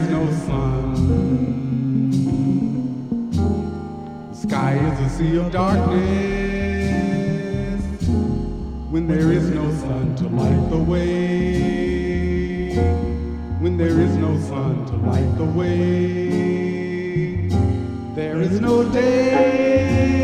is no sun. The sky is a sea of darkness when there is no sun to light the way. When there is no sun to light the way, there is no day.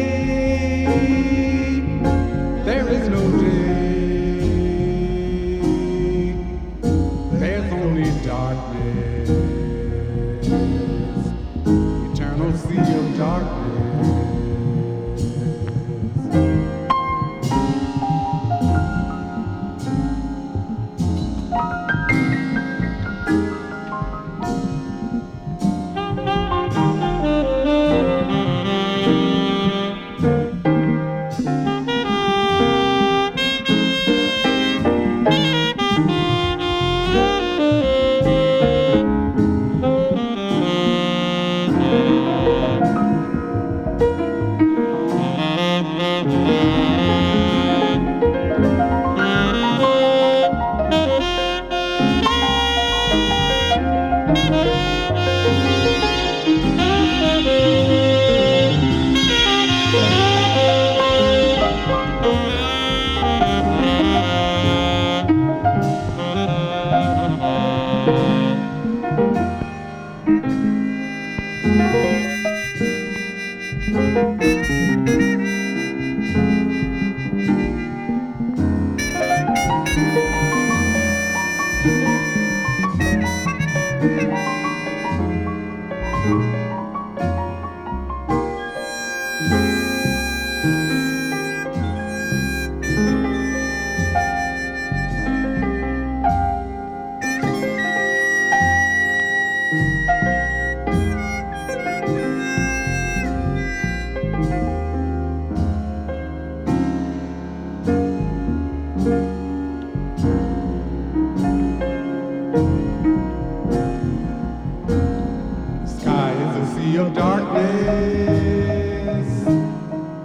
Of darkness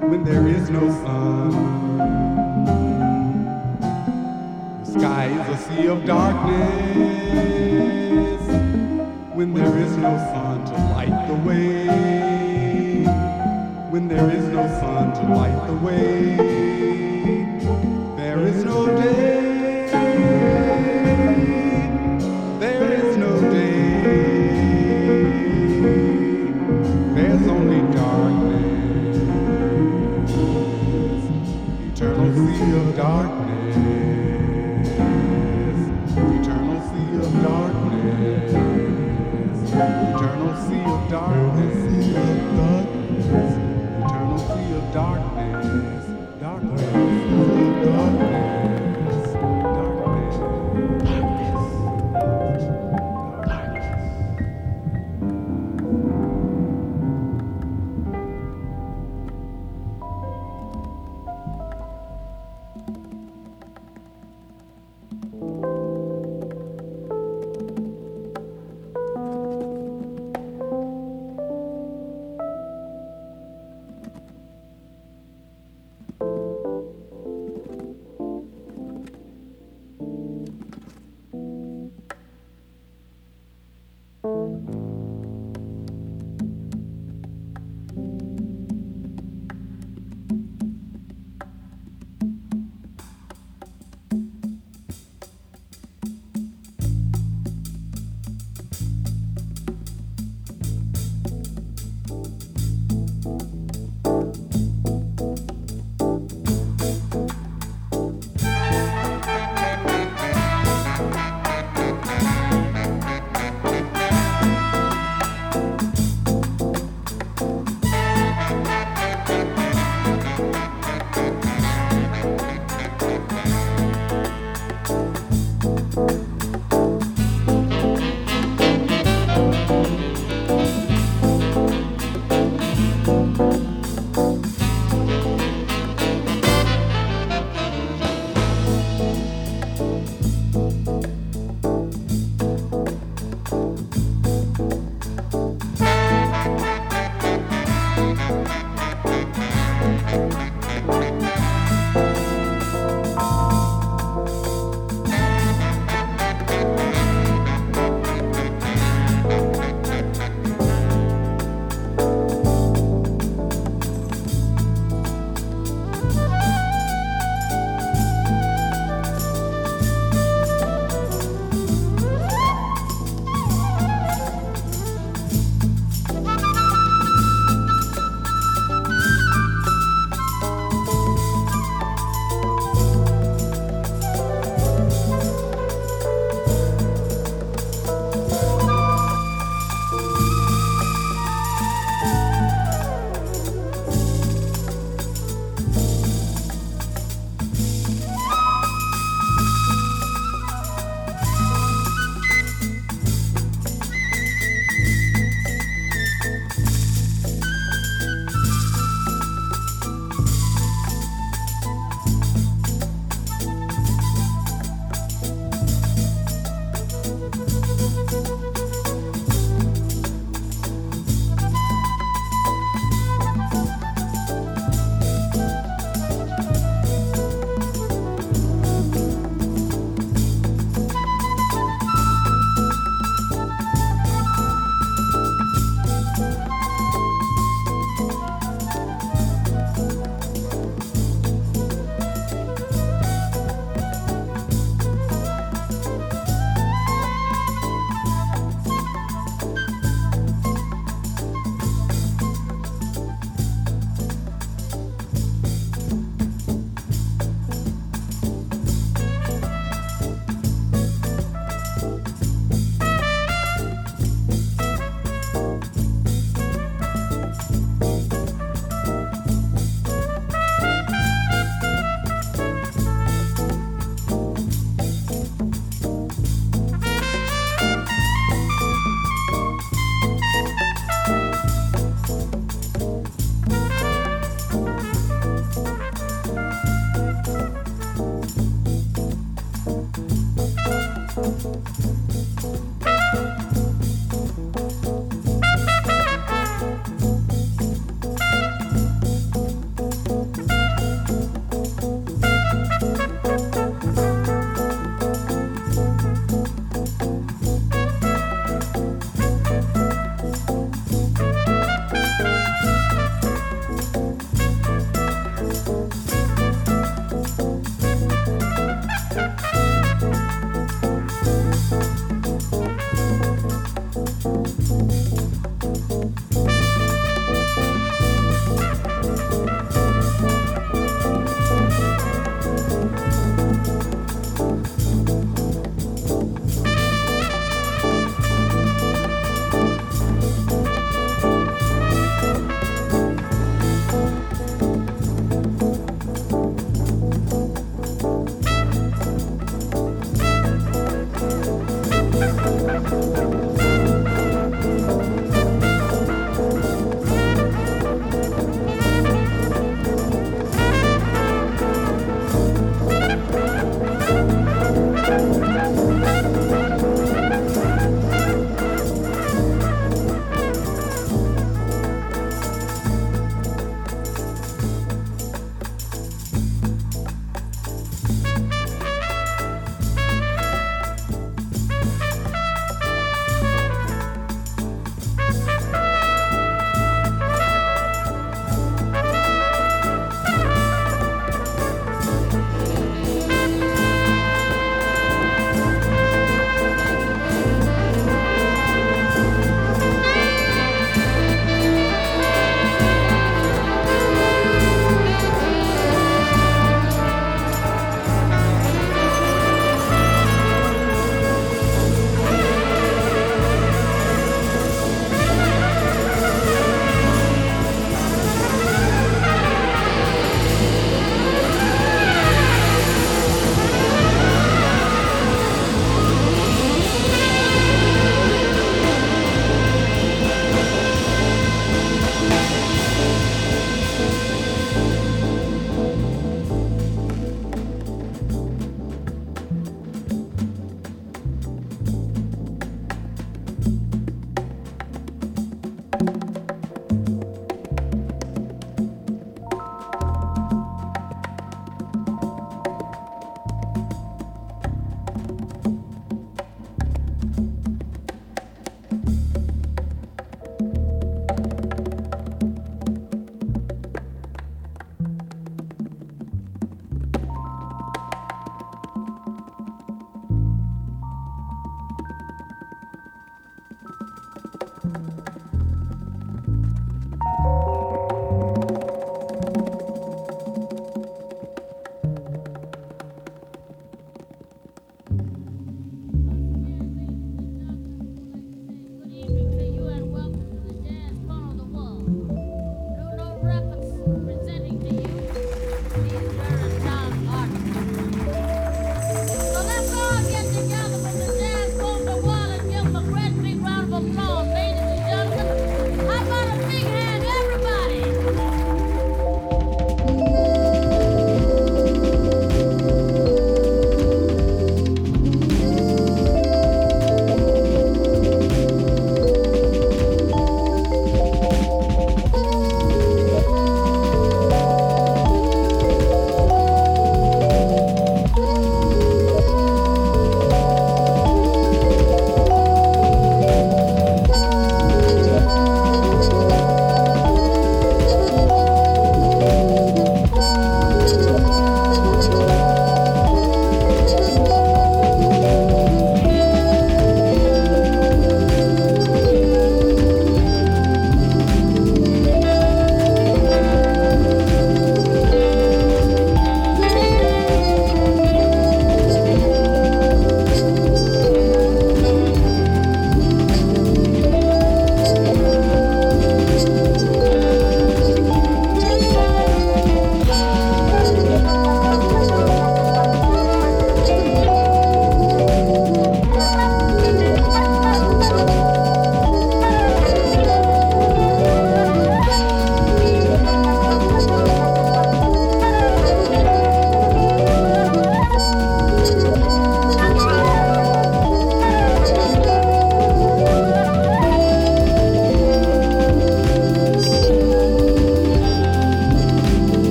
when there is no sun. The sky is a sea of darkness when there is no sun to light the way. When there is no sun to light the way, there is no day. Darkness. Of darkness, eternal sea of. Darkness.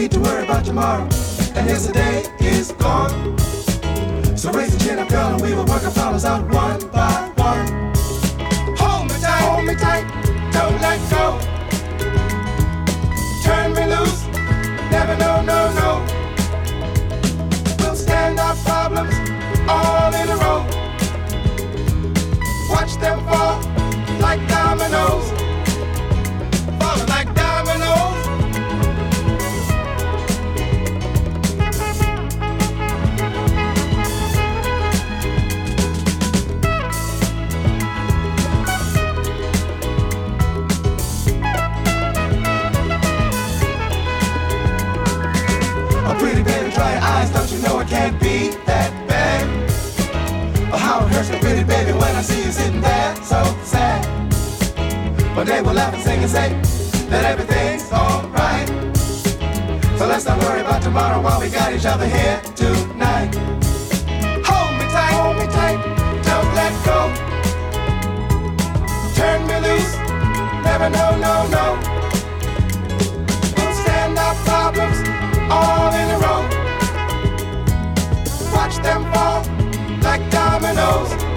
Need to worry about tomorrow, and yesterday is gone. So raise your chin up, girl, and we will work our problems out one by one. Hold me tight, hold me tight, don't let go. Turn me loose, never no, no, no. We'll stand our problems all in a row. Watch them fall like dominoes. I see you sitting there so sad. But they will laugh and sing and say that everything's alright. So let's not worry about tomorrow while we got each other here tonight. Hold me tight, hold me tight, don't let go. Turn me loose, never no, no, no. Stand our problems all in a row. Watch them fall like dominoes.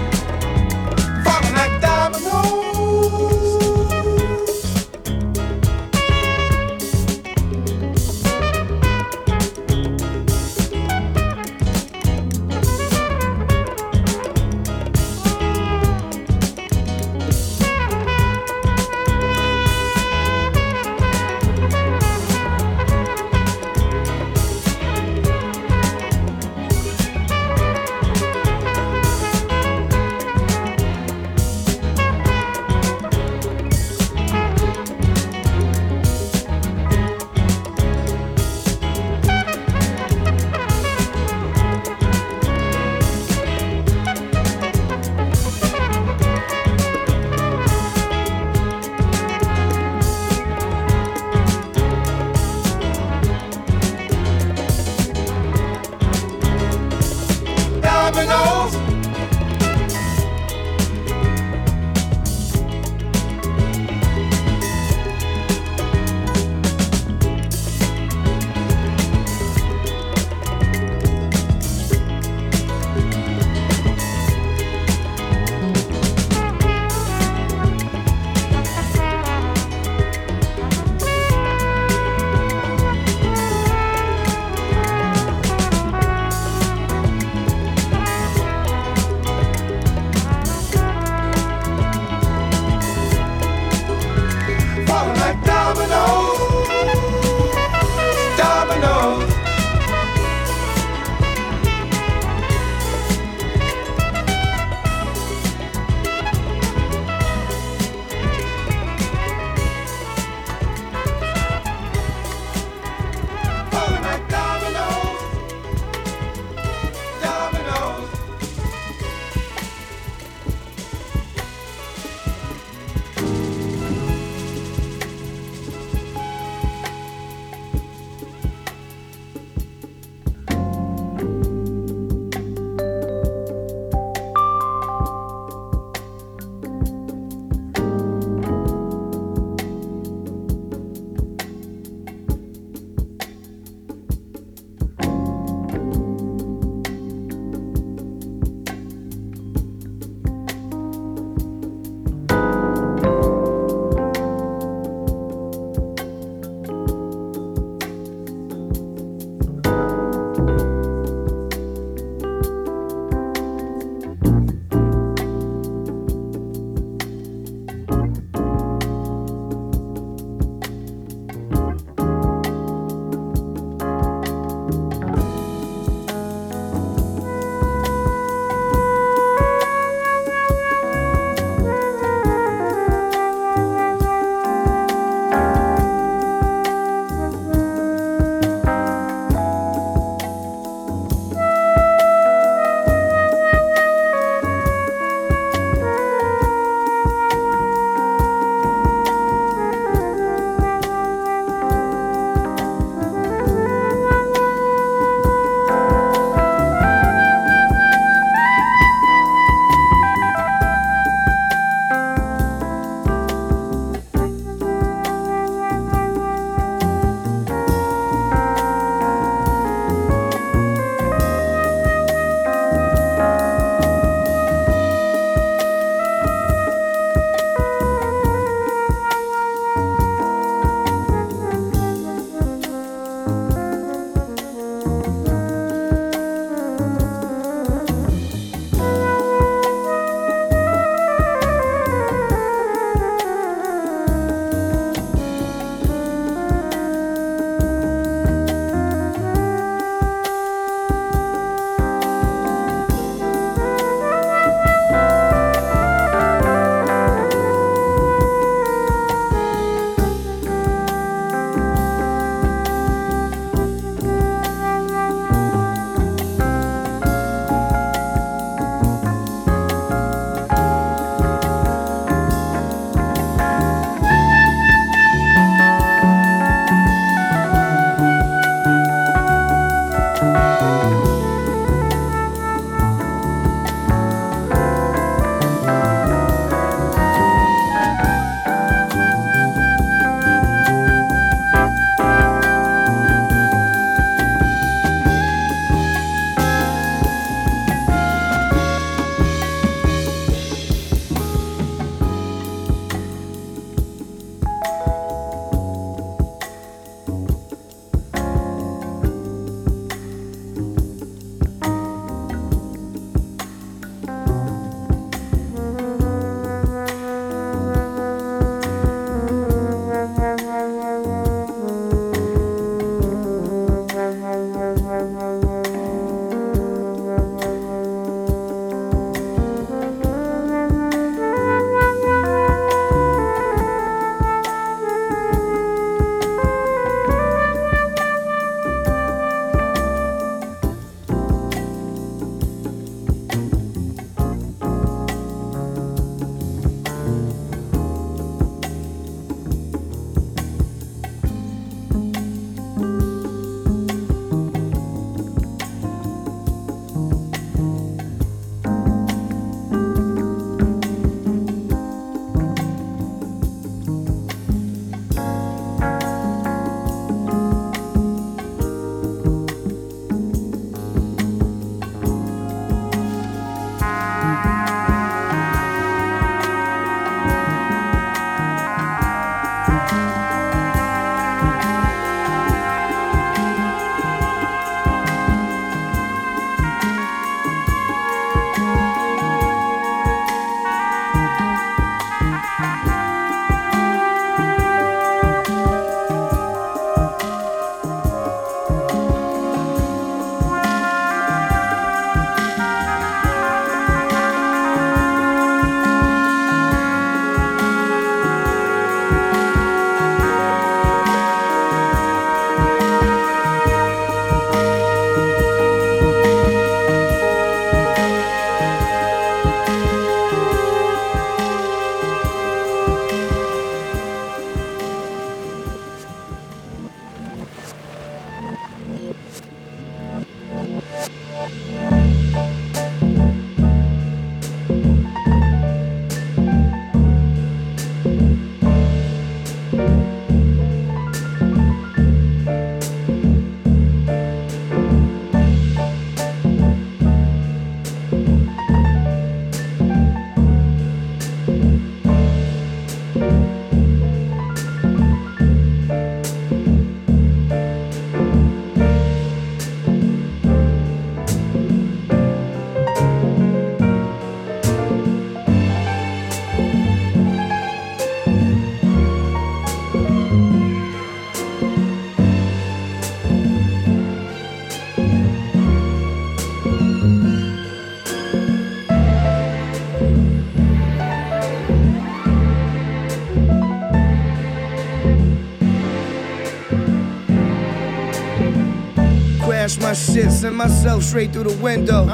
Send myself straight through the window.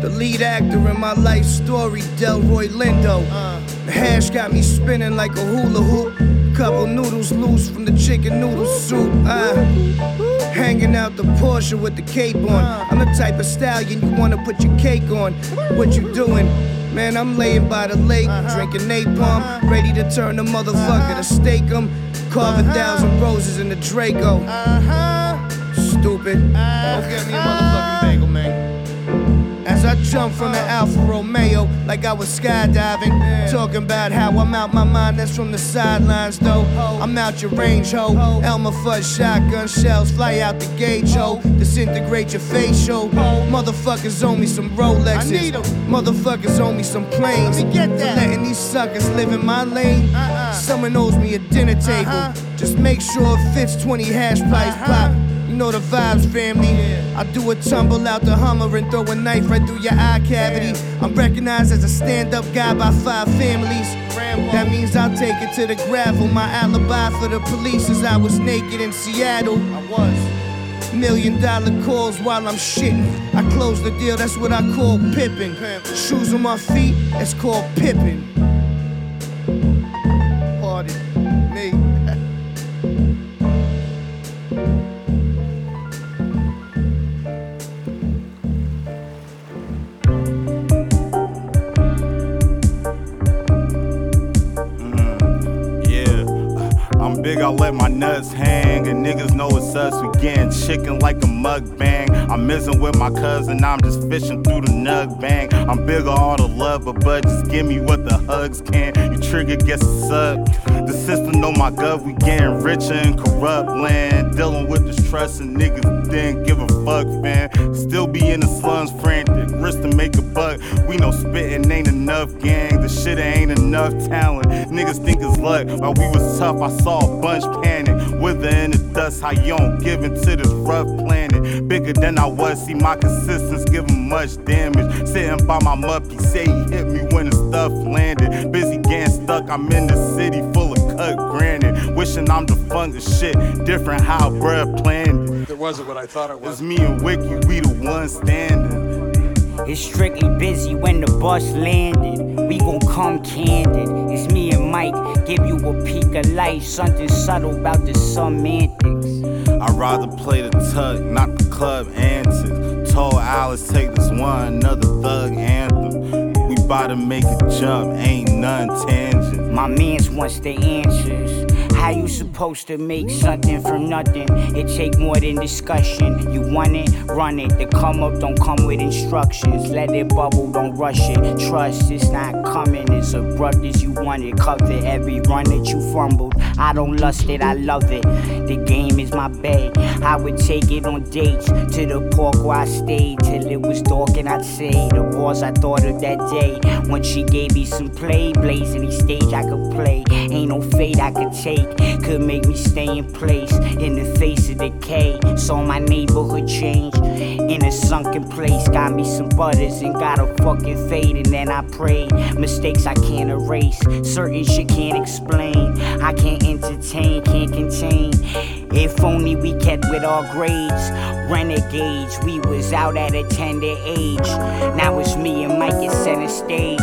The lead actor in my life story, Delroy Lindo. The hash got me spinning like a hula hoop. Couple noodles loose from the chicken noodle soup. Uh, hanging out the Porsche with the cape on. I'm the type of stallion you wanna put your cake on. What you doing? Man, I'm laying by the lake, drinking napalm, ready to turn the motherfucker to stake 'em. Carve a thousand roses in the Draco. Stupid. Don't get me a motherfucking bagel, man. As I jump from the Alfa Romeo like I was skydiving, talking about how I'm out my mind. That's from the sidelines, though. I'm out your range, ho. Elmer Fudd shotgun shells fly out the gauge, ho. Disintegrate your facial. Ho. Motherfuckers owe me some Rolexes. I need 'em. Motherfuckers owe me some planes. Let me get that. For letting these suckers live in my lane. Uh-uh. Someone owes me a dinner table. Uh-huh. Just make sure it fits 20 hash pipes Uh-huh. pop. Know the vibes, family. I do a tumble out the Hummer and throw a knife right through your eye cavity. I'm recognized as a stand up guy by five families. That means I'll take it to the gravel. My alibi for the police is I was naked in Seattle. I was. Million dollar calls while I'm shitting. I close the deal, that's what I call pippin'. Shoes on my feet, it's called pippin'. Nuts hang, and niggas know it's us. We getting chicken like a mukbang. I'm missing with my cousin, I'm just fishing through the nug bang. I'm bigger on all the love, but just give me what the hugs can. You trigger, guess up. The system know my gut, we getting richer in corrupt land. Dealing with distrust and niggas didn't give a fuck, man. Still be in the slums, frantic, risk to make a buck. We know spitting ain't enough, gang. The shit ain't enough talent. Niggas think it's luck. While we was tough, I saw a bunch panic. Wither in the dust, how you don't give into this rough planet. Bigger than I was, see my consistency giving much damage. Sitting by my muppy, say he hit me when the stuff landed. Busy getting stuck, I'm in the city full of cut. Wishing I'm defunct as shit, different how bruh planned it. It wasn't what I thought it was. It's me and Wiki, we the ones standing. It's strictly busy when the bus landed. We gon' come candid. It's me and Mike. Give you a peek of light, something subtle about the semantics. I'd rather play the tug, not the club antics. Told Alice, take this one, another thug anthem. We bout to make a jump, ain't none tangent. My mans wants the answers. How you supposed to make something from nothing? It take more than discussion. You want it, run it. The come up don't come with instructions. Let it bubble, don't rush it. Trust it's not coming as abrupt as you want it. Cover every run that you fumbled. I don't lust it, I love it. The game is my bay. I would take it on dates to the park where I stayed till it was dark and I'd say the bars I thought of that day. When she gave me some play, blazing the stage I could play. Ain't no fate I could take, could make me stay in place in the face of decay. Saw my neighborhood change in a sunken place. Got me some butters and got a fucking fade, and then I prayed. Mistakes I can't erase, certain shit can't explain. I can't entertain, can't contain. If only we kept with our grades. Renegades, we was out at a tender age. Now it's me and Mike at center stage.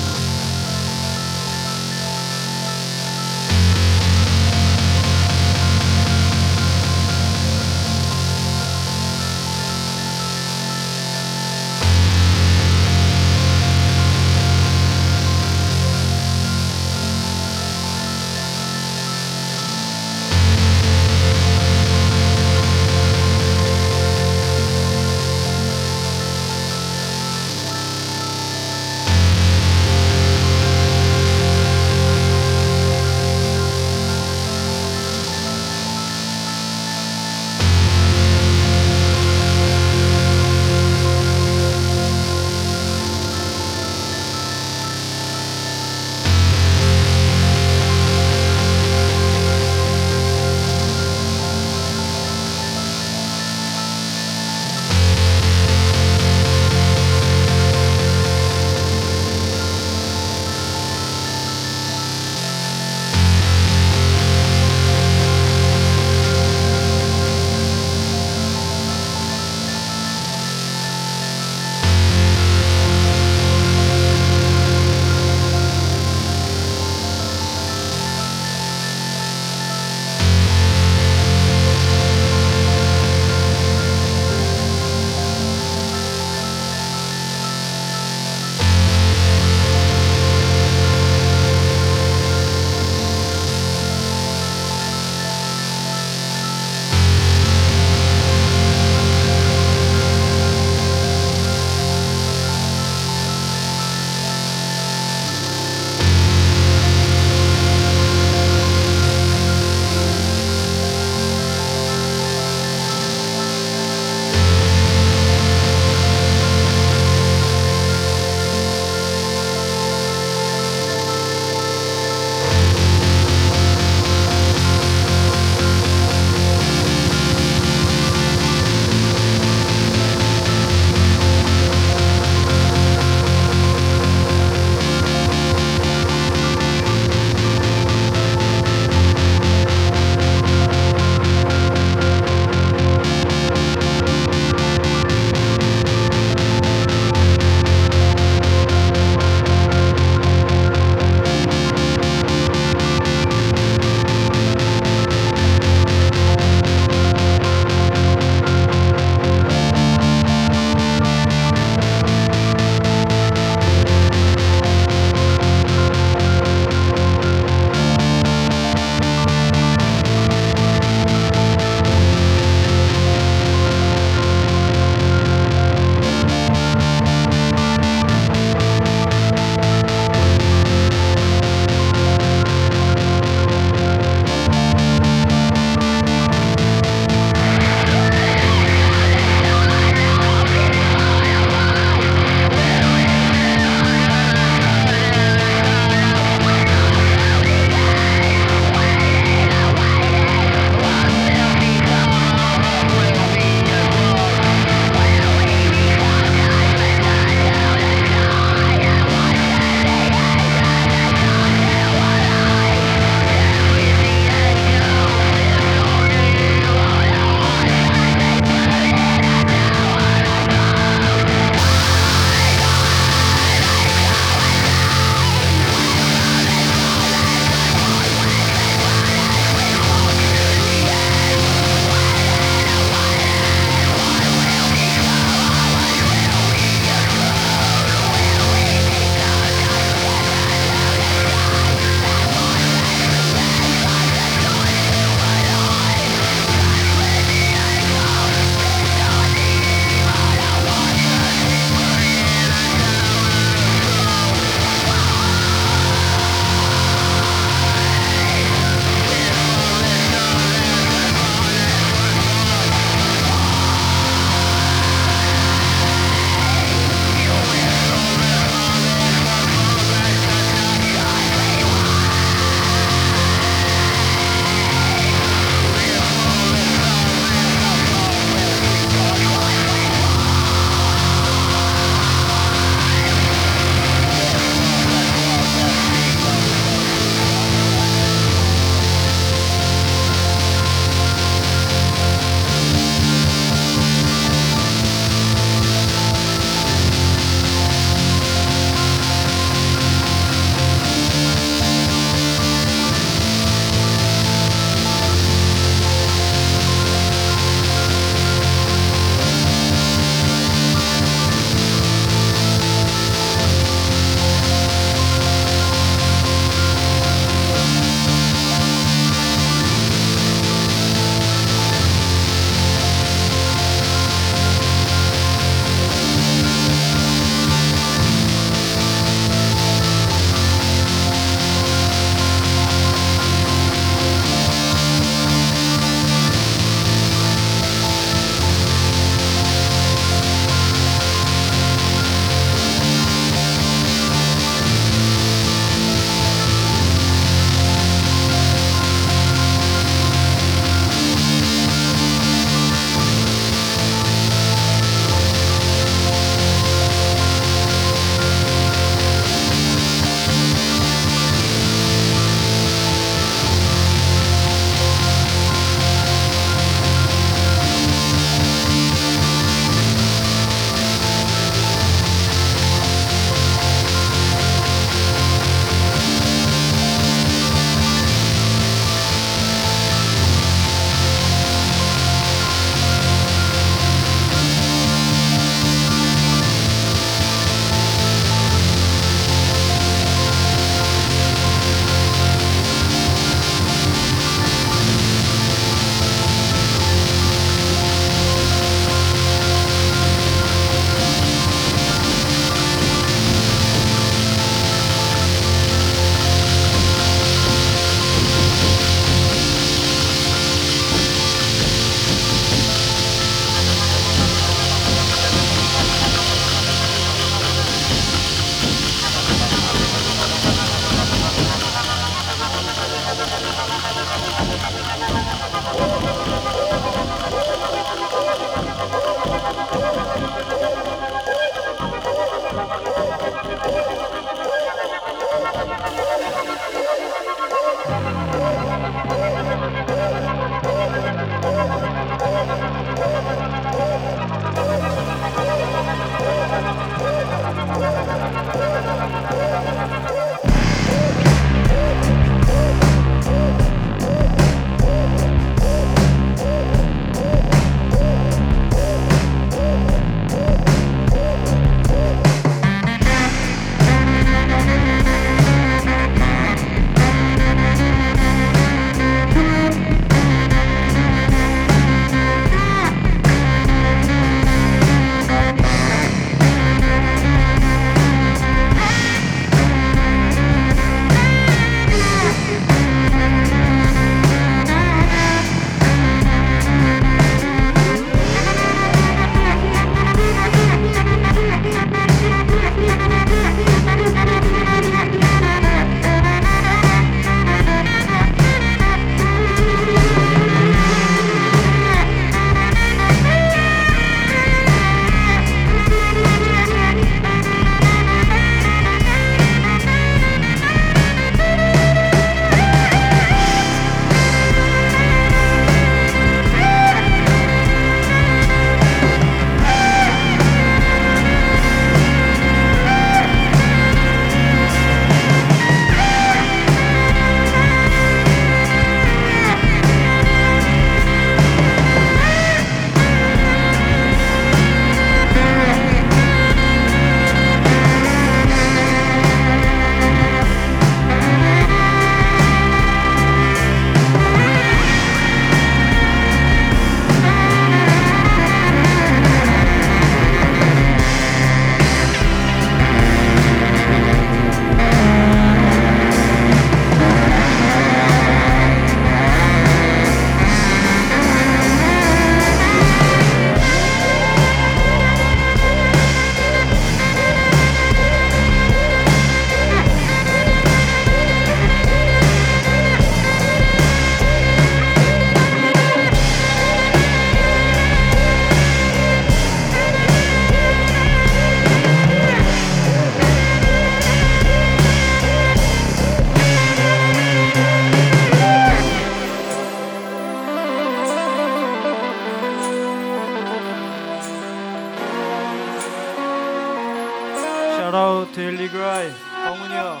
데일리 그라이 정훈이 형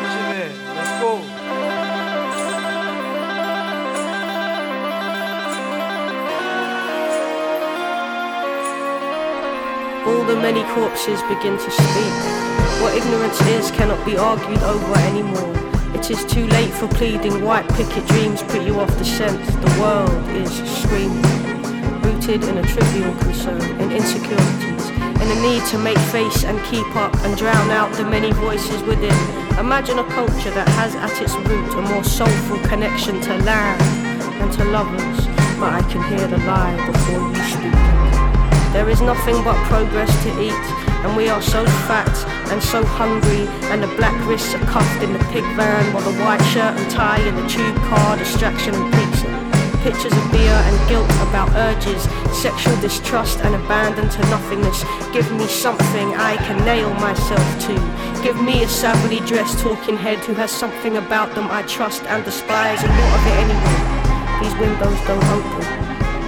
조심해 렛츠고 All the many corpses begin to speak. What ignorance is cannot be argued over anymore. It is too late for pleading. White picket dreams put you off the scent. The world is screaming. Rooted in a trivial concern, in insecurities, in the need to make face and keep up and drown out the many voices within. Imagine a culture that has at its root a more soulful connection to land and to lovers. But I can hear the lie before you speak. There is nothing but progress to eat, and we are so fat and so hungry, and the black wrists are cuffed in the pig van, while the white shirt and tie in the tube car, distraction and pizza. Pictures of beer and guilt about urges, sexual distrust and abandon to nothingness. Give me something I can nail myself to. Give me a savagely dressed talking head who has something about them I trust and despise, and what of it anyway? These windows don't open,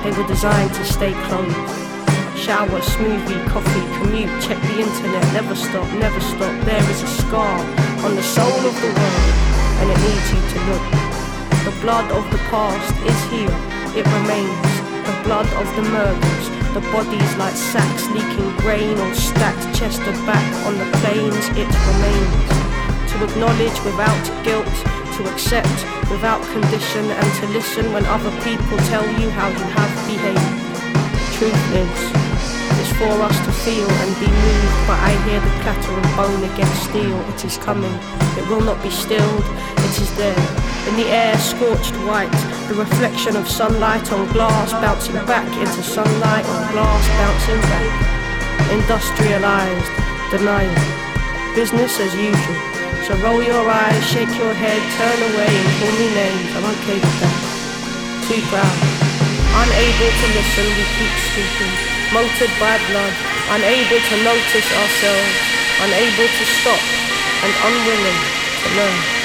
they were designed to stay closed. Shower, smoothie, coffee, commute, check the internet, never stop, never stop. There is a scar on the soul of the world, and it needs you to look. The blood of the past is here, it remains. The blood of the murders, the bodies like sacks leaking grain or stacked chest to back on the plains, it remains. To acknowledge without guilt, to accept without condition, and to listen when other people tell you how you have behaved. Truth is, it's for us to feel and be moved, but I hear the clatter of bone against steel. It is coming, it will not be stilled, it is there. In the air, scorched white, the reflection of sunlight on glass bouncing back into sunlight on glass bouncing back. Industrialized, denial, business as usual. So roll your eyes, shake your head, turn away and call me names. I'm okay with that. Too proud. Unable to listen, we keep speaking. Motored by blood, unable to notice ourselves, unable to stop, and unwilling to learn.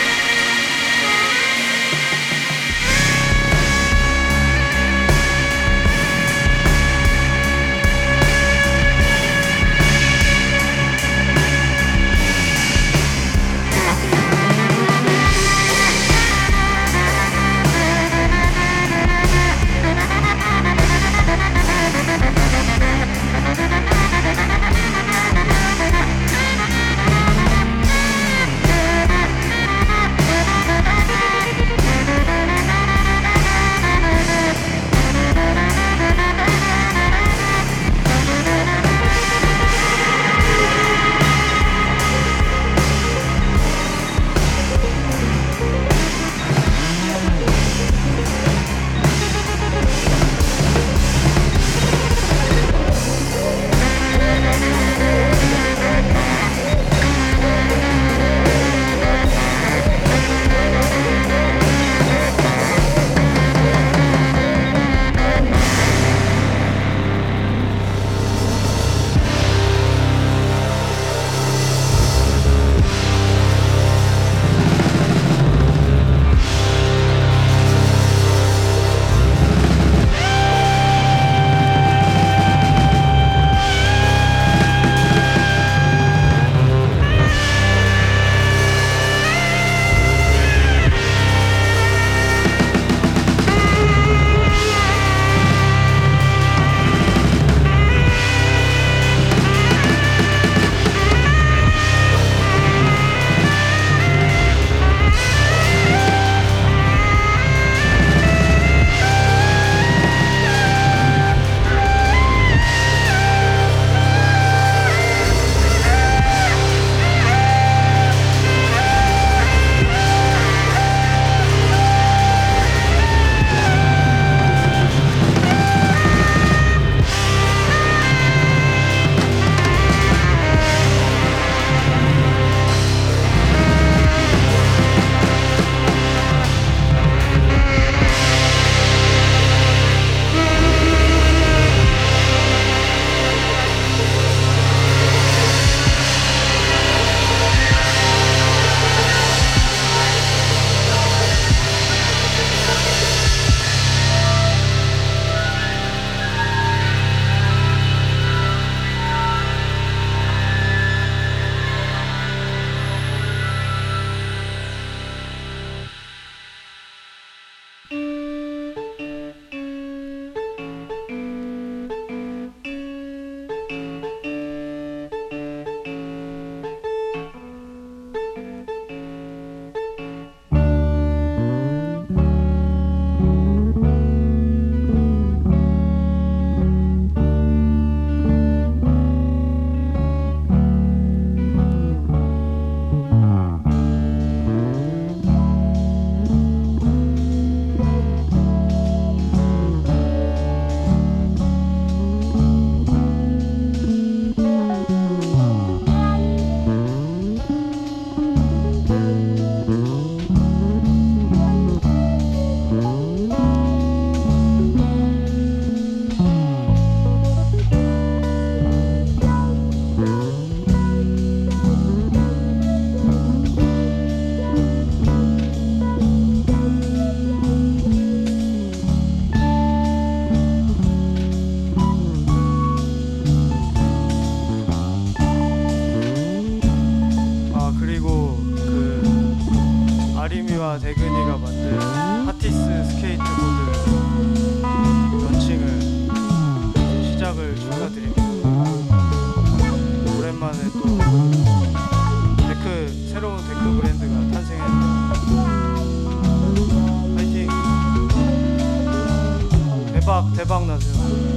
대박 나세요.